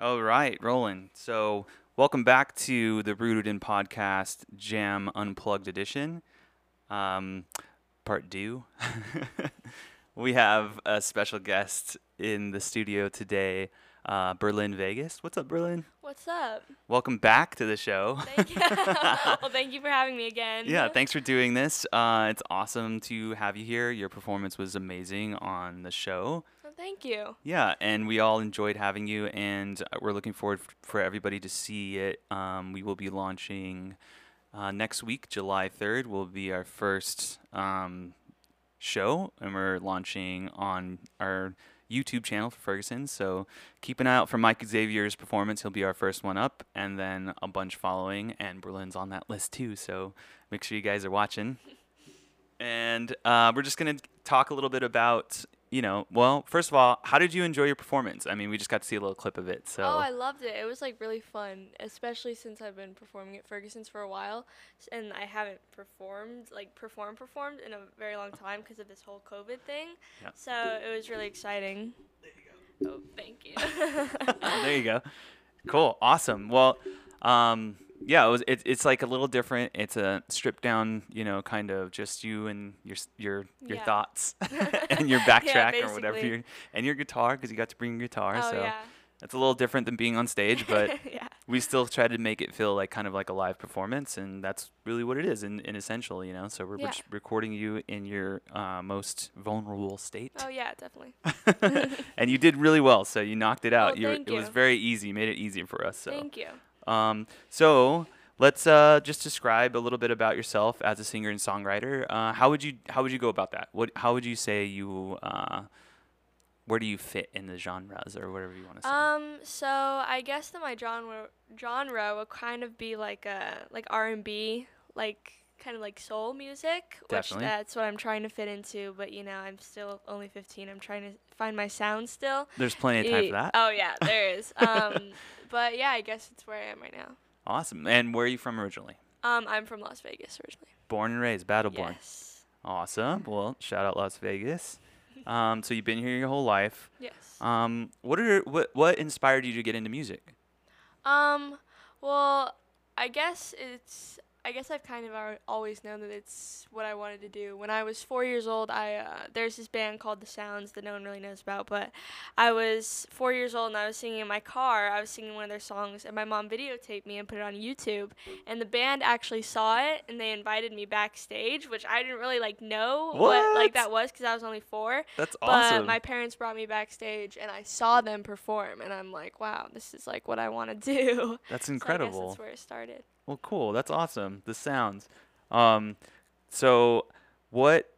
All right, rolling. So, welcome back to the Rooted in Podcast Jam Unplugged Edition, um, part two. we have a special guest in the studio today, uh, Berlin Vegas. What's up, Berlin? What's up? Welcome back to the show. Thank you. well, thank you for having me again. yeah, thanks for doing this. Uh, it's awesome to have you here. Your performance was amazing on the show. Thank you. Yeah, and we all enjoyed having you, and uh, we're looking forward f- for everybody to see it. Um, we will be launching uh, next week, July 3rd, will be our first um, show, and we're launching on our YouTube channel for Ferguson. So keep an eye out for Mike Xavier's performance. He'll be our first one up, and then a bunch following, and Berlin's on that list too. So make sure you guys are watching. And uh, we're just going to talk a little bit about, you know, well, first of all, how did you enjoy your performance? I mean, we just got to see a little clip of it. So Oh, I loved it. It was like really fun, especially since I've been performing at Ferguson's for a while, and I haven't performed like performed performed in a very long time because of this whole COVID thing. Yeah. So it was really exciting. There you go. Oh, thank you. there you go. Cool. Awesome. Well, um, yeah, it was. It, it's like a little different. It's a stripped down, you know, kind of just you and your your your Yeah. thoughts and your backtrack or whatever, your, and your guitar because you got to bring your guitar. oh so yeah. that's a little different than being on stage, but yeah. we still try to make it feel like kind of like a live performance, and that's really what it is in, in essential, you know. So we're, Yeah. just recording you in your uh, most vulnerable state. Oh yeah, definitely. and you did really well. So you knocked it out. Oh, thank it was very easy. Made it easy for us. So, Thank you. Um, so let's uh, just describe a little bit about yourself as a singer and songwriter. Uh, how would you How would you go about that? What How would you say you uh, Where do you fit in the genres or whatever you want to say? Um, so I guess that my genre genre would kind of be like a like R and B, like kind of like soul music, Definitely. which that's what I'm trying to fit into. But you know, I'm still only 15. I'm trying to find my sound still. There's plenty of time for that. Oh yeah, there is. Um, but yeah, I guess it's where I am right now. Awesome. And where are you from originally? Um, I'm from Las Vegas originally. Born and raised, Battleborn. Yes. Awesome. Well, shout out Las Vegas. Um, so you've been here your whole life. Yes. Um, what are what what inspired you to get into music? Um, well, I guess it's. I guess I've kind of always known that it's what I wanted to do. When I was four years old, I uh, there's this band called The Sounds that no one really knows about, but I was four years old and I was singing in my car. I was singing one of their songs, and my mom videotaped me and put it on YouTube. And the band actually saw it, and they invited me backstage, which I didn't really like know what, What? like that was because I was only four. That's But awesome. my parents brought me backstage, and I saw them perform, and I'm like, wow, this is like what I want to do. That's So I guess incredible. that's where it started. Well, cool. That's awesome. The sounds. Um, so what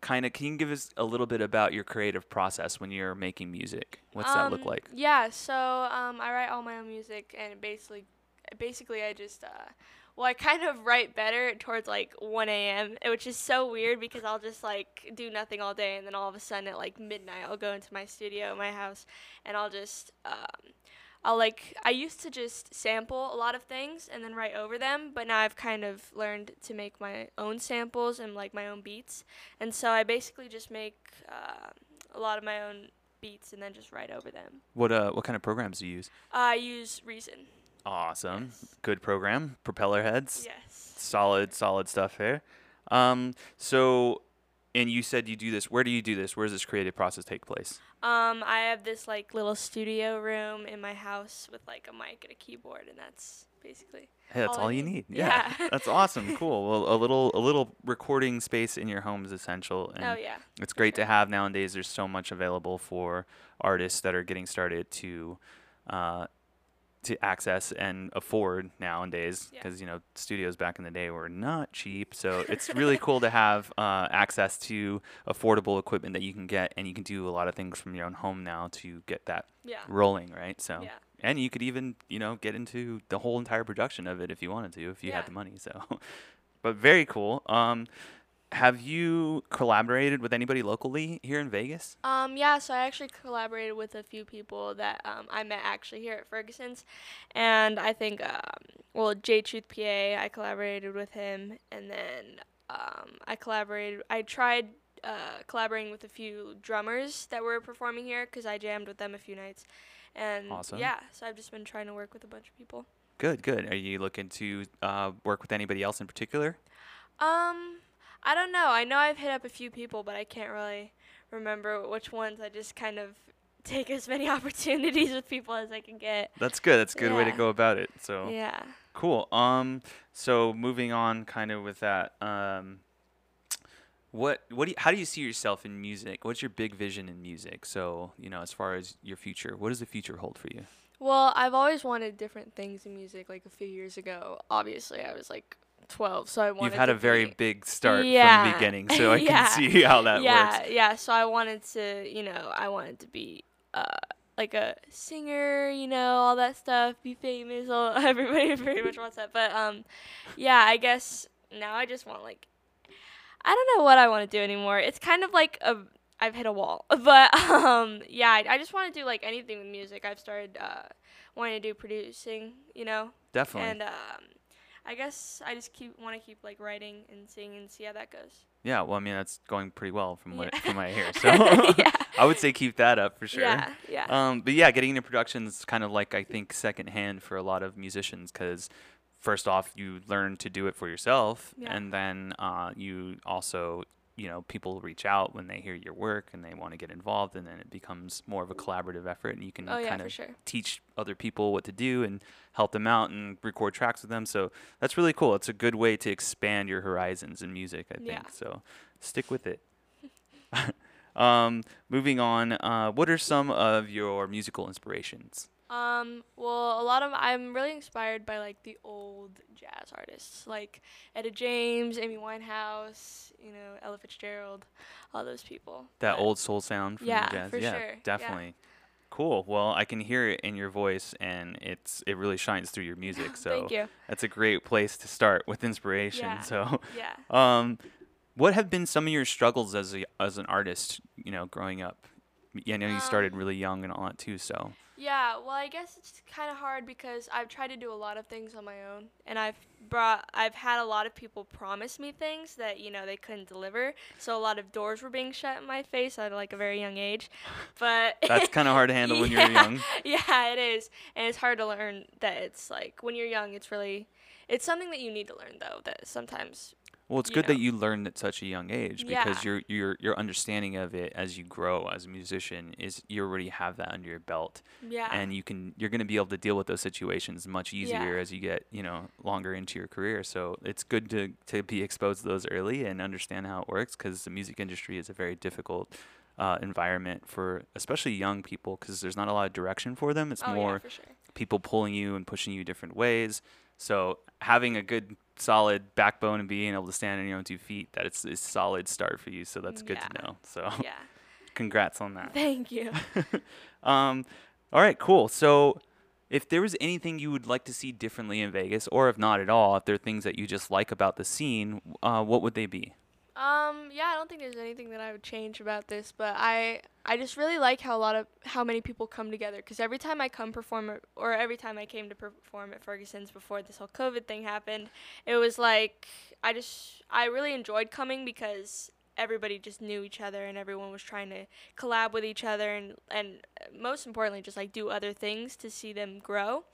kind of can you give us a little bit about your creative process when you're making music? What's that look Um, like? Yeah, so um, I write all my own music, and basically, basically, I just, uh, well, I kind of write better towards like 1 a.m., which is so weird because I'll just like do nothing all day, and then all of a sudden at like midnight, I'll go into my studio, my house, and I'll just, um, I'll like, I used to just sample a lot of things and then write over them, but now I've kind of learned to make my own samples and like my own beats, and so I basically just make uh, a lot of my own beats and then just write over them. What uh what kind of programs do you use? I use Reason. Awesome. Yes. Good program. Propellerheads. Yes. Solid solid stuff here. Um so and you said you do this. Where do you do this? Where does this creative process take place? Um, I have this like little studio room in my house with like a mic and a keyboard, and that's basically. Hey, that's All all you need. Yeah. Yeah. that's awesome. Cool. Well, a little a little recording space in your home is essential and oh yeah. It's great to have nowadays. There's so much available for artists that are getting started to uh, to access and afford nowadays Yeah. because you know studios back in the day were not cheap. So it's really cool to have uh, access to affordable equipment that you can get, and you can do a lot of things from your own home now to get that Yeah. rolling, right? So. Yeah. And you could even, you know, get into the whole entire production of it if you wanted to, if you Yeah. had the money. So, but very cool. Um, have you collaborated with anybody locally here in Vegas? Um, yeah, so I actually collaborated with a few people that um, I met actually here at Ferguson's, and I think um, well, J Truth PA, I collaborated with him, and then um, I collaborated. I tried uh, collaborating with a few drummers that were performing here because I jammed with them a few nights, And Awesome. yeah, so I've just been trying to work with a bunch of people. Good, good. Are you looking to uh, work with anybody else in particular? Um, I don't know. I know I've hit up a few people, but I can't really remember which ones. I just kind of take as many opportunities with people as I can get. That's good. That's a good way to go about it. So Yeah. cool. Um, so moving on, kind of with that. Um, what what do you, how do you see yourself in music? What's your big vision in music? So you know, as far as your future, what does the future hold for you? Well, I've always wanted different things in music. Like a few years ago, obviously I was like 12, so I wanted. You've had a very be- big start from the beginning, so I Yeah. can see how that yeah, works. yeah. So I wanted to, you know, I wanted to be uh like a singer, you know, all that stuff, be famous. All everybody pretty much wants that. But um, yeah, I guess now I just want like, I don't know what I want to do anymore. It's kind of like a I've hit a wall, but um, yeah, I, I just want to do like anything with music. I've started uh wanting to do producing, you know, Definitely. and um. I guess I just keep want to keep like writing and singing and see how that goes. yeah. Well, I mean, that's going pretty well from what Yeah. from what I hear. So yeah. I would say keep that up for sure. Yeah, yeah. Um, but yeah, getting into production is kind of like I think secondhand for a lot of musicians because first off, you learn to do it for yourself, Yeah. and then uh, you also, you know, people reach out when they hear your work and they want to get involved, and then it becomes more of a collaborative effort, and you can oh yeah, kind of sure. teach other people what to do and help them out and record tracks with them. So that's really cool. It's a good way to expand your horizons in music, I think. Yeah. So stick with it. um, moving on, uh, what are some of your musical inspirations? Um, well, a lot of I'm really inspired by like the old jazz artists, like Etta James, Amy Winehouse, you know, Ella Fitzgerald, all those people. That But- old soul sound from Yeah, the jazz. for yeah, sure. Yeah. definitely. Cool. Well, I can hear it in your voice, and it's it really shines through your music. So Thank you. that's a great place to start with inspiration. Yeah. So Yeah. Um, what have been some of your struggles as a as an artist? You know, growing up. Yeah, I know you started Um, really young and all that too. So Yeah, well, I guess it's kind of hard because I've tried to do a lot of things on my own, and I've brought, I've had a lot of people promise me things that you know they couldn't deliver. So a lot of doors were being shut in my face at like a very young age, but that's kind of hard to handle when you're young. Yeah, it is, and it's hard to learn that it's like when you're young, it's really, it's something that you need to learn though. That sometimes, Well, it's good that you learned at such a young age because Yeah. your your your understanding of it as you grow as a musician is you already have that under your belt. yeah, and you can you're going to be able to deal with those situations much easier Yeah. as you get you know longer into your career so it's good to to be exposed to those early and understand how it works because the music industry is a very difficult uh, environment for especially young people because there's not a lot of direction for them it's oh more yeah, for sure. people pulling you and pushing you different ways so having a good solid backbone and being able to stand on your own two feet that it's a solid start for you so that's good Yeah. to know so Yeah, congrats on that thank you. um, all right, cool. So, if there was anything you would like to see differently in Vegas, or if not at all, if there are things that you just like about the scene, uh, what would they be? Um, yeah, I don't think there's anything that I would change about this, but I I just really like how a lot of how many people come together because every time I come perform at- or every time I came to perform at Ferguson's before this whole COVID thing happened, it was like I just I really enjoyed coming because everybody just knew each other and everyone was trying to collab with each other and and most importantly just like do other things to see them grow.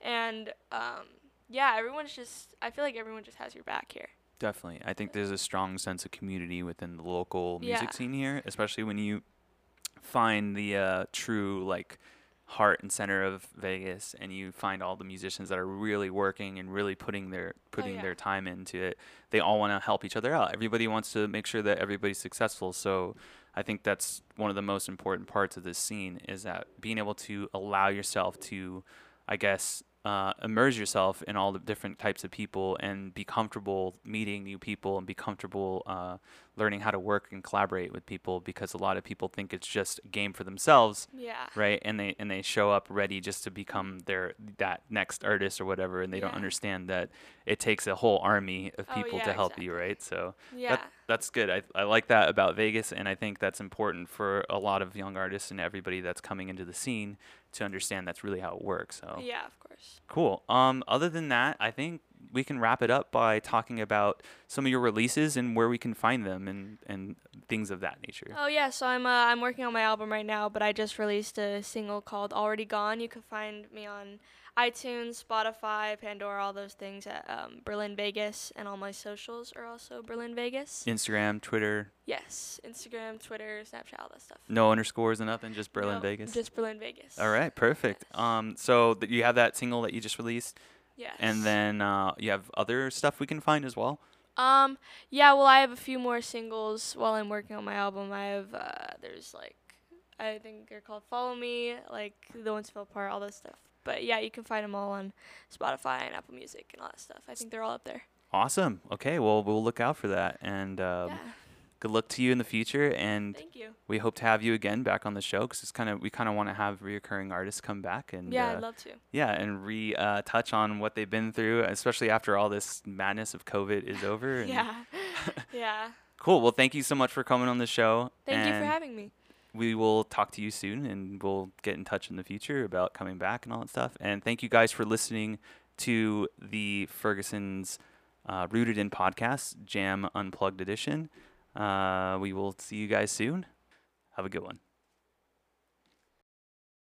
And um yeah, everyone's just I feel like everyone just has your back here. Definitely. I think there's a strong sense of community within the local music Yeah. scene here, especially when you find the uh, true like heart and center of Vegas and you find all the musicians that are really working and really putting their putting yeah. their time into it. They all want to help each other out. Everybody wants to make sure that everybody's successful. So I think that's one of the most important parts of this scene is that being able to allow yourself to I guess uh, immerse yourself in all the different types of people and be comfortable meeting new people and be comfortable uh, learning how to work and collaborate with people because a lot of people think it's just a game for themselves Yeah. right and they and they show up ready just to become their that next artist or whatever and they don't understand that it takes a whole army of Oh, people yeah, to help you right so Yeah. that, that's good I, I like that about vegas and i think that's important for a lot of young artists and everybody that's coming into the scene to understand that's really how it works so yeah, of course. Cool. Um, other than that, I think we can wrap it up by talking about some of your releases and where we can find them and and things of that nature. Oh yeah, so I'm uh, I'm working on my album right now, but I just released a single called "Already Gone." You can find me on iTunes, Spotify, Pandora, all those things at um, Berlin Vegas, and all my socials are also Berlin Vegas. Instagram, Twitter. Yes, Instagram, Twitter, Snapchat, all that stuff. No underscores or nothing, just Berlin No, Vegas. Just Berlin Vegas. All right, perfect. Yes. Um, so th- you have that single that you just released, Yes. and then uh, you have other stuff we can find as well. Um, yeah, well, I have a few more singles while I'm working on my album. I have, uh, there's like, I think they're called Follow Me, like The Ones Fell Apart, all that stuff. But yeah, you can find them all on Spotify and Apple Music and all that stuff. I think they're all up there. Awesome. Okay, well we'll look out for that, and um, yeah, good luck to you in the future. And thank you. we hope to have you again back on the show because it's kind of we kind of want to have reoccurring artists come back and Yeah, uh, I'd love to. yeah, and re uh, touch on what they've been through, especially after all this madness of COVID is over. And Yeah, yeah. Cool. Well, thank you so much for coming on the show. Thank you for having me. We will talk to you soon, and we'll get in touch in the future about coming back and all that stuff. And thank you guys for listening to the Ferguson's uh, Rooted in Podcast Jam Unplugged Edition. Uh, we will see you guys soon. Have a good one.